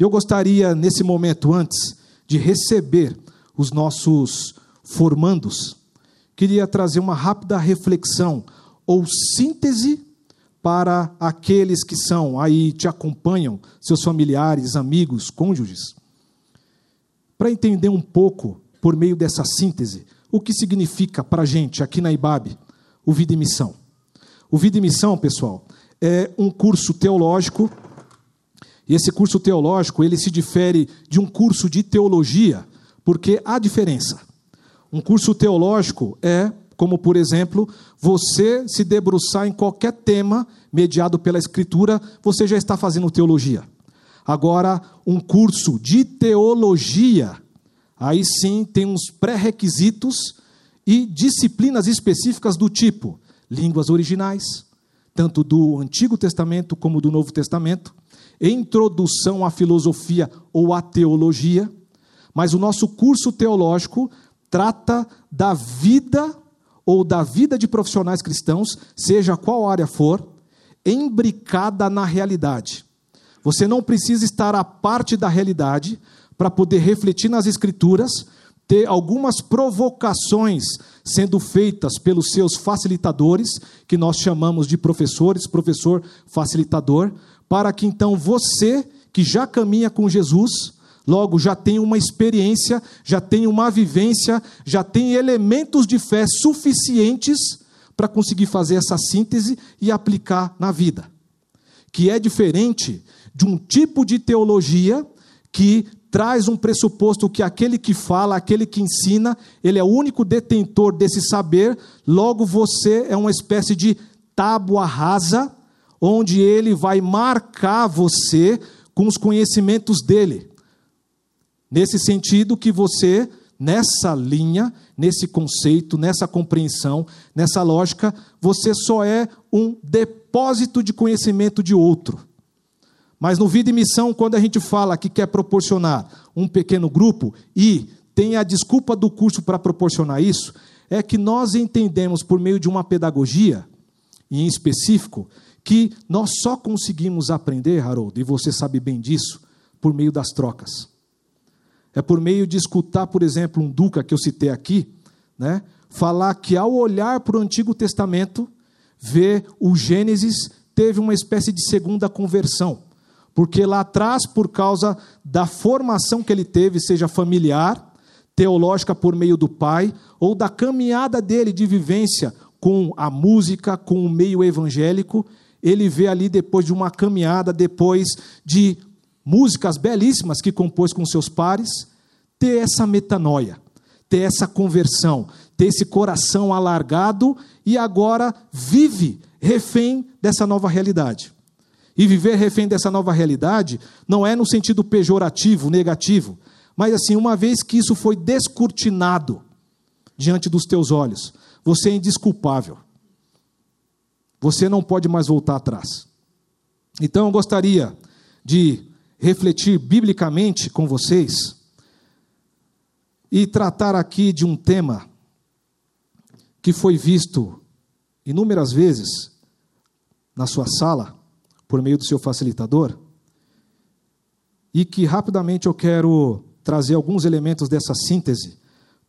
Eu gostaria, nesse momento, antes de receber os nossos formandos, queria trazer uma rápida reflexão ou síntese para aqueles que são aí, te acompanham, seus familiares, amigos, cônjuges, para entender um pouco, por meio dessa síntese, o que significa para a gente aqui na IBAB o Vida e Missão. O Vida e Missão, pessoal, é um curso teológico e esse curso teológico, ele se difere de um curso de teologia, porque há diferença. Um curso teológico é, como por exemplo, você se debruçar em qualquer tema mediado pela escritura, você já está fazendo teologia. Agora, um curso de teologia, aí sim tem uns pré-requisitos e disciplinas específicas do tipo línguas originais, tanto do Antigo Testamento como do Novo Testamento, introdução à filosofia ou à teologia, mas o nosso curso teológico trata da vida ou da vida de profissionais cristãos, seja qual área for, embricada na realidade. Você não precisa estar à parte da realidade para poder refletir nas Escrituras, ter algumas provocações sendo feitas pelos seus facilitadores, que nós chamamos de professores, professor facilitador, para que então você, que já caminha com Jesus, logo já tem uma experiência, já tem uma vivência, já tem elementos de fé suficientes para conseguir fazer essa síntese e aplicar na vida. Que é diferente de um tipo de teologia que traz um pressuposto que aquele que fala, aquele que ensina, ele é o único detentor desse saber, logo você é uma espécie de tábua rasa onde ele vai marcar você com os conhecimentos dele. Nesse sentido que você, nessa linha, nesse conceito, nessa compreensão, nessa lógica, você só é um depósito de conhecimento de outro. Mas no Vida e Missão, quando a gente fala que quer proporcionar um pequeno grupo e tem a desculpa do curso para proporcionar isso, é que nós entendemos por meio de uma pedagogia, e em específico, que nós só conseguimos aprender, Harold, e você sabe bem disso, por meio das trocas. É por meio de escutar, por exemplo, um Duca que eu citei aqui, né, falar que ao olhar para o Antigo Testamento, ver o Gênesis teve uma espécie de segunda conversão. Porque lá atrás, por causa da formação que ele teve, seja familiar, teológica por meio do pai, ou da caminhada dele de vivência com a música, com o meio evangélico, ele vê ali depois de uma caminhada, depois de músicas belíssimas que compôs com seus pares, ter essa metanoia, ter essa conversão, ter esse coração alargado e agora vive refém dessa nova realidade. E viver refém dessa nova realidade não é no sentido pejorativo, negativo, mas assim, uma vez que isso foi descortinado diante dos teus olhos, você é indisculpável. Você não pode mais voltar atrás. Então eu gostaria de refletir biblicamente com vocês e tratar aqui de um tema que foi visto inúmeras vezes na sua sala, por meio do seu facilitador, e que rapidamente eu quero trazer alguns elementos dessa síntese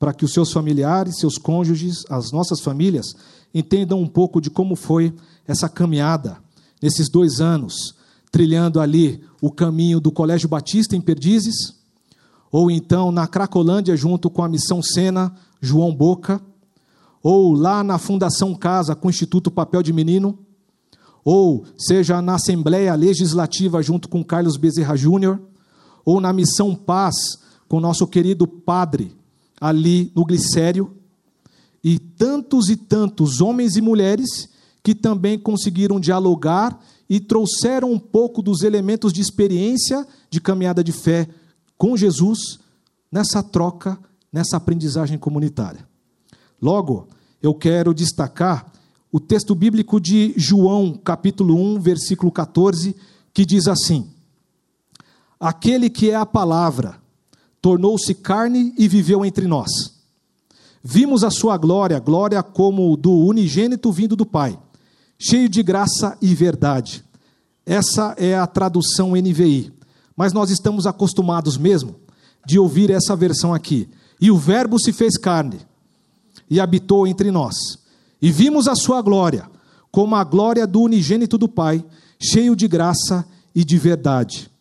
para que os seus familiares, seus cônjuges, as nossas famílias entendam um pouco de como foi essa caminhada nesses dois anos, trilhando ali o caminho do Colégio Batista em Perdizes, ou então na Cracolândia, junto com a Missão Sena, João Boca, ou lá na Fundação Casa, com o Instituto Papel de Menino, ou seja na Assembleia Legislativa, junto com Carlos Bezerra Júnior, ou na Missão Paz, com nosso querido padre ali no glicério, e tantos e tantos homens e mulheres que também conseguiram dialogar e trouxeram um pouco dos elementos de experiência de caminhada de fé com Jesus nessa troca, nessa aprendizagem comunitária. Logo, eu quero destacar o texto bíblico de João, capítulo 1, versículo 14, que diz assim: Aquele que é a palavra tornou-se carne e viveu entre nós. Vimos a sua glória, glória como do unigênito vindo do Pai, cheio de graça e verdade. Essa é a tradução NVI. mas nós estamos acostumados mesmo de ouvir essa versão aqui. E o Verbo se fez carne e habitou entre nós. E vimos a sua glória, como a glória do unigênito do Pai, cheio de graça e de verdade.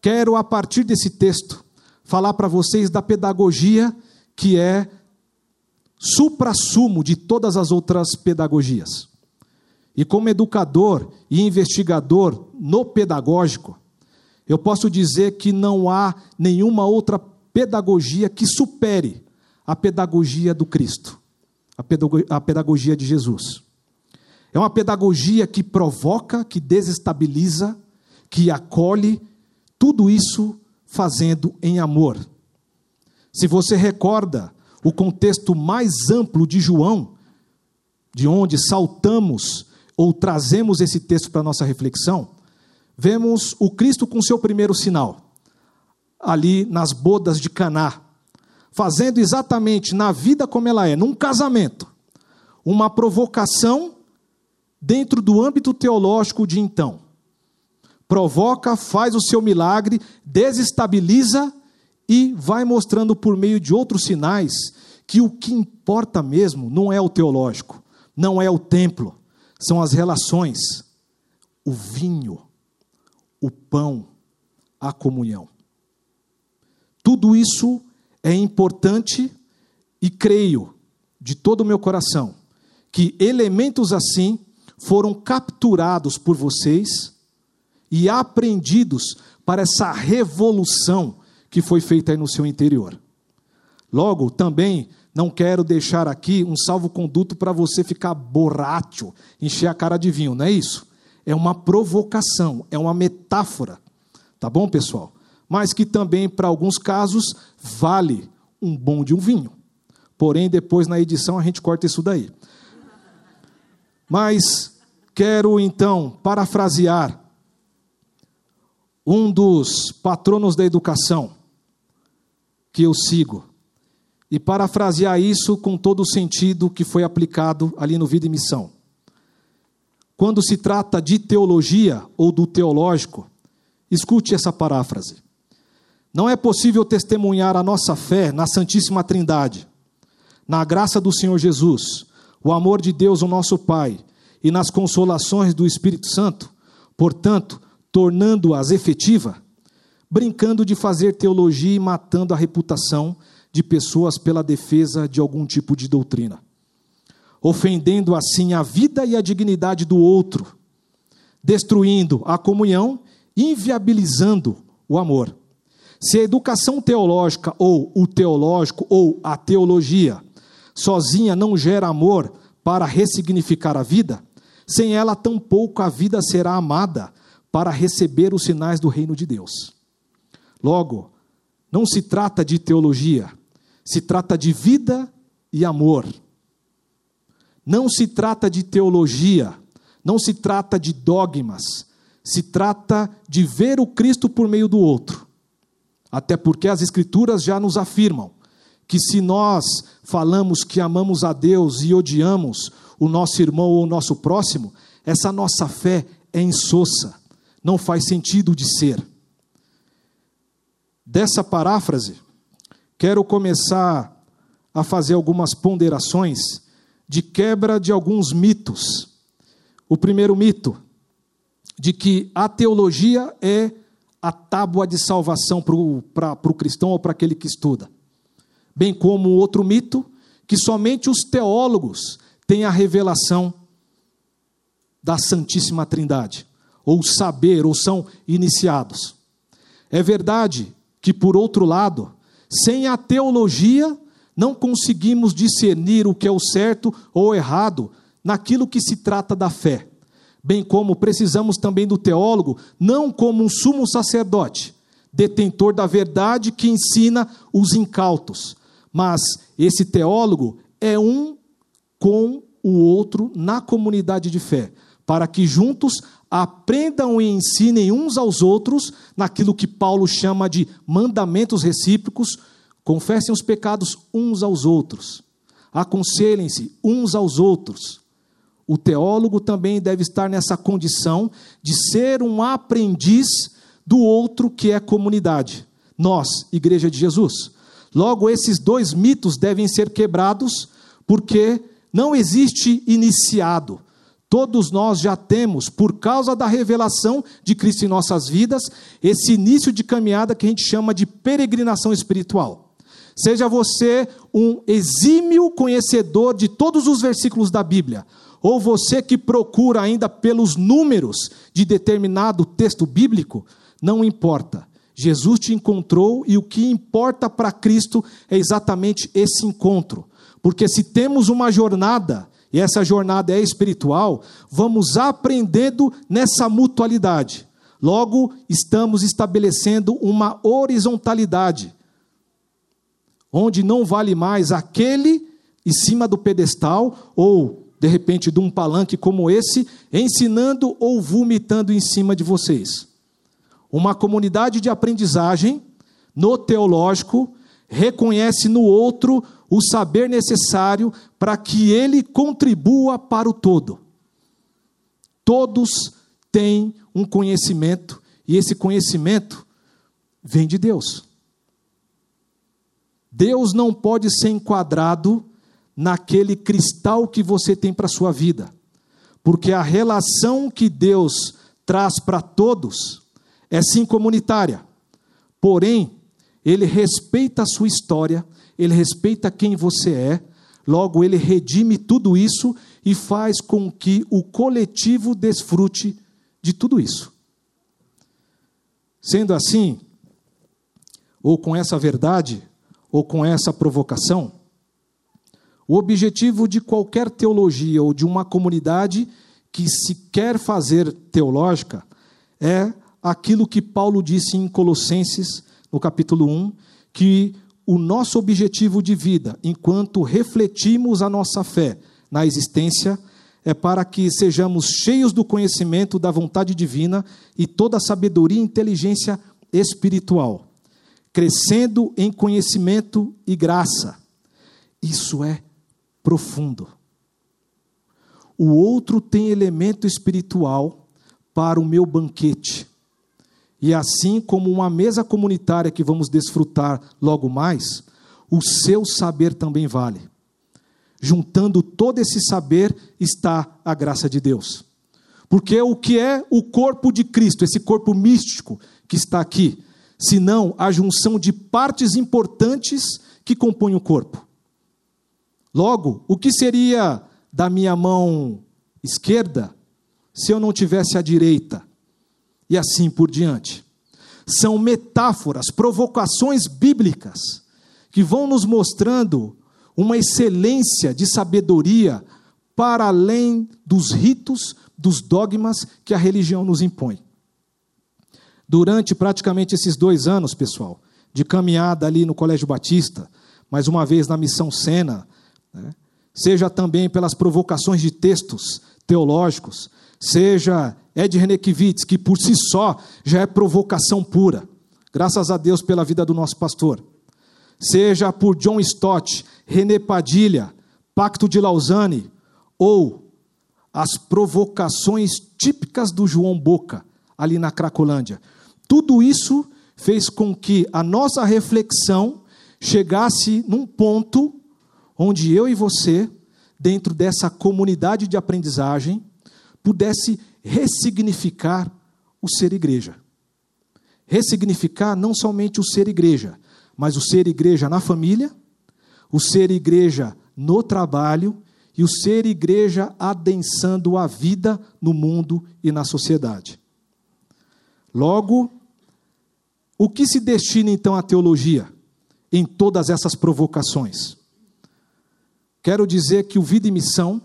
Quero, a partir desse texto, falar para vocês da pedagogia que é supra-sumo de todas as outras pedagogias. E como educador e investigador no pedagógico, eu posso dizer que não há nenhuma outra pedagogia que supere a pedagogia do Cristo, a pedagogia de Jesus. É uma pedagogia que provoca, que desestabiliza, que acolhe, tudo isso fazendo em amor. Se você recorda o contexto mais amplo de João, de onde saltamos ou trazemos esse texto para nossa reflexão, vemos o Cristo com seu primeiro sinal, ali nas bodas de Caná, fazendo exatamente na vida como ela é, num casamento, uma provocação dentro do âmbito teológico de então. Provoca, faz o seu milagre, desestabiliza e vai mostrando por meio de outros sinais que o que importa mesmo não é o teológico, não é o templo, são as relações, o vinho, o pão, a comunhão. Tudo isso é importante e creio de todo o meu coração que elementos assim foram capturados por vocês e aprendidos para essa revolução que foi feita aí no seu interior. Logo, também não quero deixar aqui um salvo-conduto para você ficar borracho, encher a cara de vinho, não é isso? É uma provocação, é uma metáfora, tá bom, pessoal? Mas que também, para alguns casos, vale um bom de um vinho. Porém, depois na edição a gente corta isso daí. Mas quero então parafrasear um dos patronos da educação que eu sigo e parafrasear isso com todo o sentido que foi aplicado ali no Vida e Missão. Quando se trata de teologia ou do teológico, escute essa paráfrase. Não é possível testemunhar a nossa fé na Santíssima Trindade, na graça do Senhor Jesus, o amor de Deus, o nosso Pai, e nas consolações do Espírito Santo, portanto, tornando-as efetiva, brincando de fazer teologia e matando a reputação de pessoas pela defesa de algum tipo de doutrina, ofendendo assim a vida e a dignidade do outro, destruindo a comunhão, inviabilizando o amor. Se a educação teológica ou o teológico ou a teologia sozinha não gera amor para ressignificar a vida, sem ela tampouco a vida será amada para receber os sinais do reino de Deus. Logo, não se trata de teologia, se trata de vida e amor. Não se trata de teologia, não se trata de dogmas, se trata de ver o Cristo por meio do outro. Até porque as Escrituras já nos afirmam que se nós falamos que amamos a Deus e odiamos o nosso irmão ou o nosso próximo, essa nossa fé é insossa, não faz sentido de ser. Dessa paráfrase, quero começar a fazer algumas ponderações de quebra de alguns mitos. O primeiro mito, de que a teologia é a tábua de salvação para o cristão ou para aquele que estuda. Bem como outro mito, que somente os teólogos têm a revelação da Santíssima Trindade, ou saber, ou são iniciados. É verdade que, por outro lado, sem a teologia, não conseguimos discernir o que é o certo ou errado naquilo que se trata da fé. Bem como precisamos também do teólogo, não como um sumo sacerdote, detentor da verdade que ensina os incautos, mas esse teólogo é um com o outro na comunidade de fé, para que juntos aprendam e ensinem uns aos outros naquilo que Paulo chama de mandamentos recíprocos, confessem os pecados uns aos outros, aconselhem-se uns aos outros. O teólogo também deve estar nessa condição de ser um aprendiz do outro que é comunidade, nós, Igreja de Jesus. Logo, esses dois mitos devem ser quebrados, porque não existe iniciado. Todos nós já temos, por causa da revelação de Cristo em nossas vidas, esse início de caminhada que a gente chama de peregrinação espiritual. Seja você um exímio conhecedor de todos os versículos da Bíblia, ou você que procura ainda pelos números de determinado texto bíblico, não importa. Jesus te encontrou e o que importa para Cristo é exatamente esse encontro. Porque se temos uma jornada, e essa jornada é espiritual, vamos aprendendo nessa mutualidade. Logo, estamos estabelecendo uma horizontalidade, onde não vale mais aquele em cima do pedestal, ou de repente de um palanque como esse, ensinando ou vomitando em cima de vocês. Uma comunidade de aprendizagem no teológico reconhece no outro o saber necessário para que ele contribua para o todo. Todos têm um conhecimento e esse conhecimento vem de Deus. Deus não pode ser enquadrado naquele cristal que você tem para a sua vida, porque a relação que Deus traz para todos é sim comunitária, porém, ele respeita a sua história, ele respeita quem você é, logo, ele redime tudo isso e faz com que o coletivo desfrute de tudo isso. Sendo assim, ou com essa verdade, ou com essa provocação, o objetivo de qualquer teologia ou de uma comunidade que se quer fazer teológica é aquilo que Paulo disse em Colossenses, no capítulo 1, que o nosso objetivo de vida, enquanto refletimos a nossa fé na existência, é para que sejamos cheios do conhecimento da vontade divina e toda sabedoria e inteligência espiritual, crescendo em conhecimento e graça. Isso é profundo. O outro tem elemento espiritual para o meu banquete. E assim como uma mesa comunitária que vamos desfrutar logo mais, o seu saber também vale. Juntando todo esse saber está a graça de Deus. Porque o que é o corpo de Cristo, esse corpo místico que está aqui, senão a junção de partes importantes que compõem o corpo. Logo, o que seria da minha mão esquerda se eu não tivesse a direita? E assim por diante. São metáforas, provocações bíblicas que vão nos mostrando uma excelência de sabedoria para além dos ritos, dos dogmas que a religião nos impõe. Durante praticamente esses dois anos, pessoal, de caminhada ali no Colégio Batista, mais uma vez na Missão Sena, né, seja também pelas provocações de textos teológicos, seja Ed Renekiewicz, que por si só já é provocação pura. Graças a Deus pela vida do nosso pastor. Seja por John Stott, René Padilha, Pacto de Lausanne, ou as provocações típicas do João Boca, ali na Cracolândia. Tudo isso fez com que a nossa reflexão chegasse num ponto onde eu e você, dentro dessa comunidade de aprendizagem, pudesse ressignificar o ser igreja. Ressignificar não somente o ser igreja, mas o ser igreja na família, o ser igreja no trabalho e o ser igreja adensando a vida no mundo e na sociedade. Logo, o que se destina então à teologia em todas essas provocações? Quero dizer que o Vida e Missão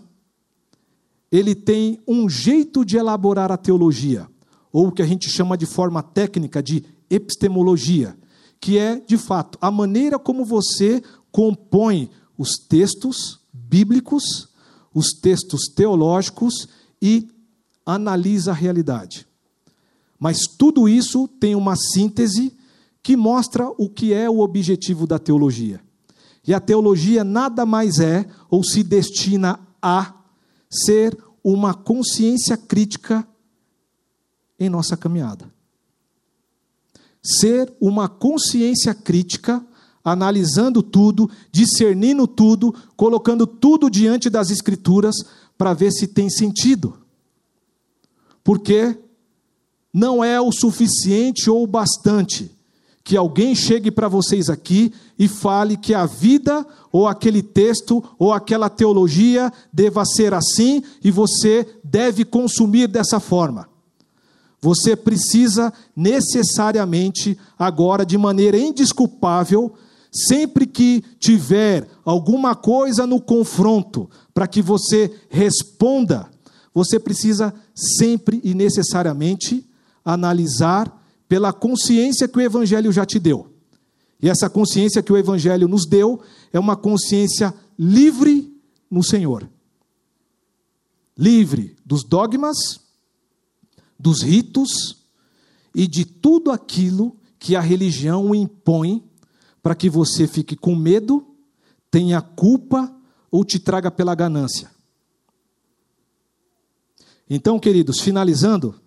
ele tem um jeito de elaborar a teologia, ou o que a gente chama de forma técnica de epistemologia, que é, de fato, a maneira como você compõe os textos bíblicos, os textos teológicos e analisa a realidade. Mas tudo isso tem uma síntese que mostra o que é o objetivo da teologia. E a teologia nada mais é ou se destina a ser uma consciência crítica em nossa caminhada. ser uma consciência crítica, analisando tudo, discernindo tudo, colocando tudo diante das Escrituras para ver se tem sentido. Porque não é o suficiente ou o bastante que alguém chegue para vocês aqui e fale que a vida, ou aquele texto, ou aquela teologia deva ser assim e você deve consumir dessa forma. Você precisa necessariamente, agora, de maneira indisculpável, sempre que tiver alguma coisa no confronto, para que você responda, você precisa sempre e necessariamente analisar pela consciência que o Evangelho já te deu. E essa consciência que o Evangelho nos deu é uma consciência livre no Senhor. Livre dos dogmas, dos ritos e de tudo aquilo que a religião impõe para que você fique com medo, tenha culpa ou te traga pela ganância. Então, queridos, finalizando,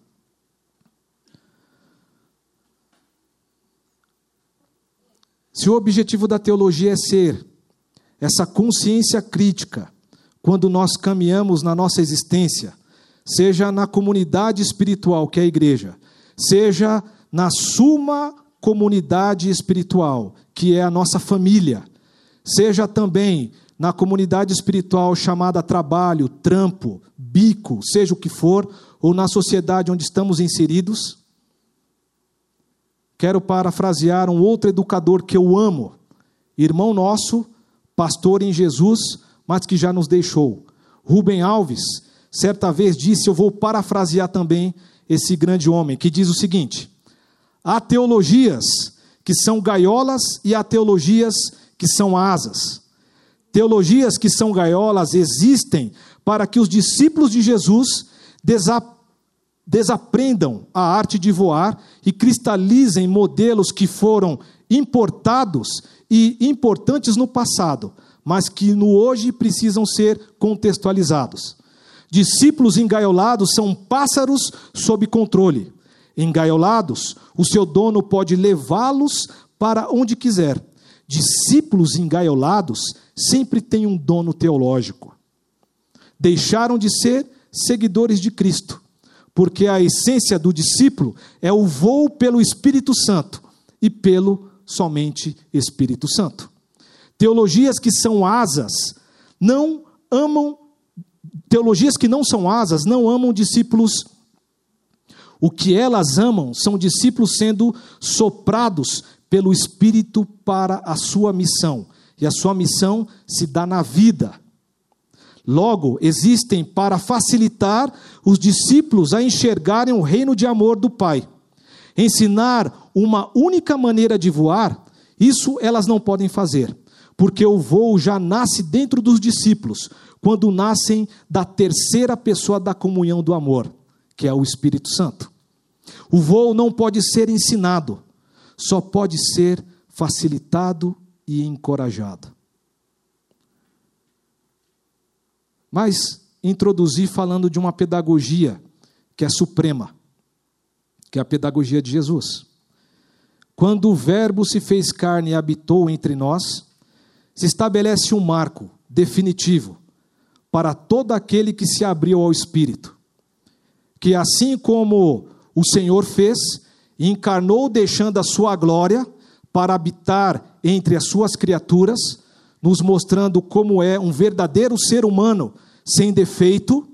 Se o objetivo da teologia é ser essa consciência crítica, quando nós caminhamos na nossa existência, seja na comunidade espiritual, que é a igreja, seja na suma comunidade espiritual, que é a nossa família, seja também na comunidade espiritual chamada trabalho, trampo, bico, seja o que for, ou na sociedade onde estamos inseridos, Quero parafrasear um outro educador que eu amo, irmão nosso, pastor em Jesus, mas que já nos deixou. Rubem Alves, certa vez disse, eu vou parafrasear também esse grande homem, que diz o seguinte: há teologias que são gaiolas e há teologias que são asas. Teologias que são gaiolas existem para que os discípulos de Jesus desaprendam a arte de voar e cristalizem modelos que foram importados e importantes no passado, mas que no hoje precisam ser contextualizados. Discípulos engaiolados são pássaros sob controle. Engaiolados, o seu dono pode levá-los para onde quiser. Discípulos engaiolados sempre têm um dono teológico. Deixaram de ser seguidores de Cristo porque a essência do discípulo é o voo pelo Espírito Santo e pelo somente Espírito Santo. Teologias que são asas não amam, teologias que não são asas não amam discípulos. O que elas amam são discípulos sendo soprados pelo Espírito para a sua missão. E a sua missão se dá na vida. Logo, existem para facilitar os discípulos a enxergarem o reino de amor do Pai. Ensinar uma única maneira de voar, isso elas não podem fazer, porque o voo já nasce dentro dos discípulos, quando nascem da terceira pessoa da comunhão do amor, que é o Espírito Santo. O voo não pode ser ensinado, só pode ser facilitado e encorajado. Mas introduzi falando de uma pedagogia que é suprema, que é a pedagogia de Jesus. Quando o Verbo se fez carne e habitou entre nós, se estabelece um marco definitivo para todo aquele que se abriu ao Espírito. Que assim como o Senhor fez, encarnou deixando a sua glória para habitar entre as suas criaturas, nos mostrando como é um verdadeiro ser humano sem defeito.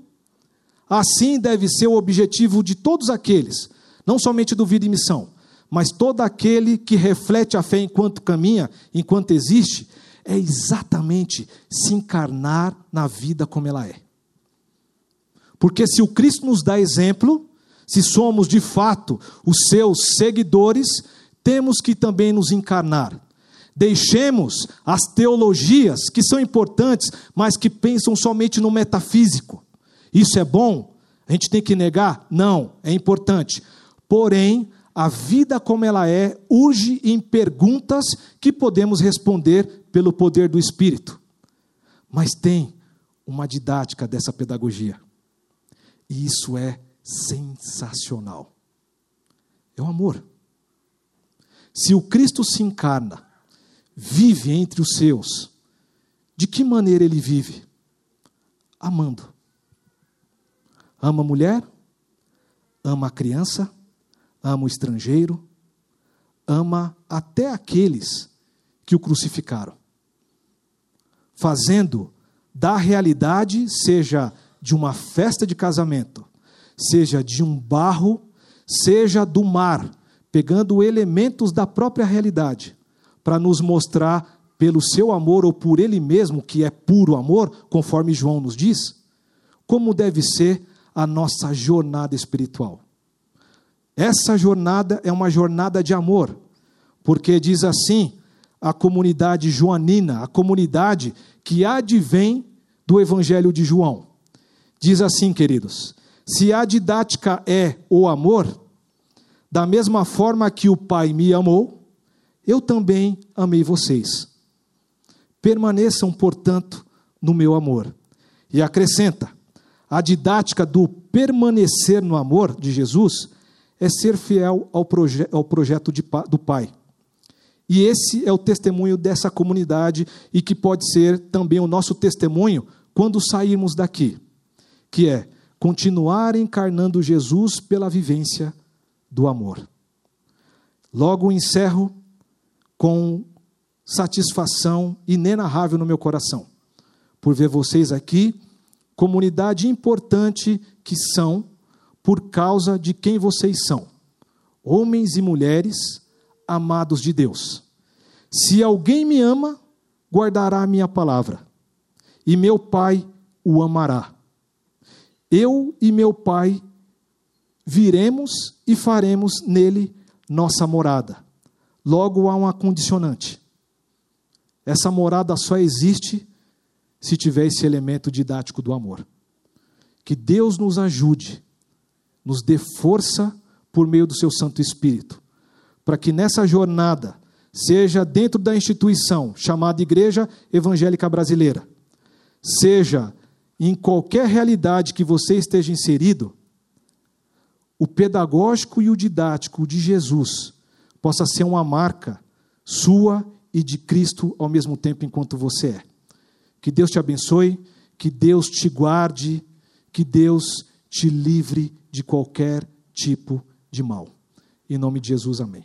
Assim deve ser o objetivo de todos aqueles, não somente do Vida e Missão, mas todo aquele que reflete a fé enquanto caminha, enquanto existe, é exatamente se encarnar na vida como ela é. Porque se o Cristo nos dá exemplo, se somos de fato os seus seguidores, temos que também nos encarnar Deixemos as teologias que são importantes, mas que pensam somente no metafísico. Isso é bom? A gente tem que negar? Não, é importante. Porém, a vida como ela é urge em perguntas que podemos responder pelo poder do Espírito. Mas tem uma didática dessa pedagogia. E isso é sensacional. É o amor. Se o Cristo se encarna, vive entre os seus, de que maneira ele vive? Amando. Ama a mulher, ama a criança, ama o estrangeiro, ama até aqueles que o crucificaram. Fazendo da realidade, seja de uma festa de casamento, seja de um barro, seja do mar, pegando elementos da própria realidade, para nos mostrar pelo seu amor ou por ele mesmo, que é puro amor, conforme João nos diz, como deve ser a nossa jornada espiritual. Essa jornada é uma jornada de amor, porque diz assim a comunidade joanina, a comunidade que advém do Evangelho de João. Diz assim, queridos: se a didática é o amor, da mesma forma que o Pai me amou, eu também amei vocês. Permaneçam, portanto, no meu amor. E acrescenta: a didática do permanecer no amor de Jesus é ser fiel ao, proje ao projeto de, do Pai. E esse é o testemunho dessa comunidade e que pode ser também o nosso testemunho quando sairmos daqui, que é continuar encarnando Jesus pela vivência do amor. Logo encerro com satisfação inenarrável no meu coração por ver vocês aqui, comunidade importante que são por causa de quem vocês são, homens e mulheres amados de Deus. Se alguém me ama, guardará a minha palavra, e meu Pai o amará. Eu e meu Pai viremos e faremos nele nossa morada. Logo há uma condicionante. Essa morada só existe se tiver esse elemento didático do amor. Que Deus nos ajude, nos dê força por meio do seu Santo Espírito, para que nessa jornada, seja dentro da instituição chamada Igreja Evangélica Brasileira, seja em qualquer realidade que você esteja inserido, o pedagógico e o didático de Jesus possa ser uma marca sua e de Cristo ao mesmo tempo enquanto você é. Que Deus te abençoe, que Deus te guarde, que Deus te livre de qualquer tipo de mal. Em nome de Jesus, amém.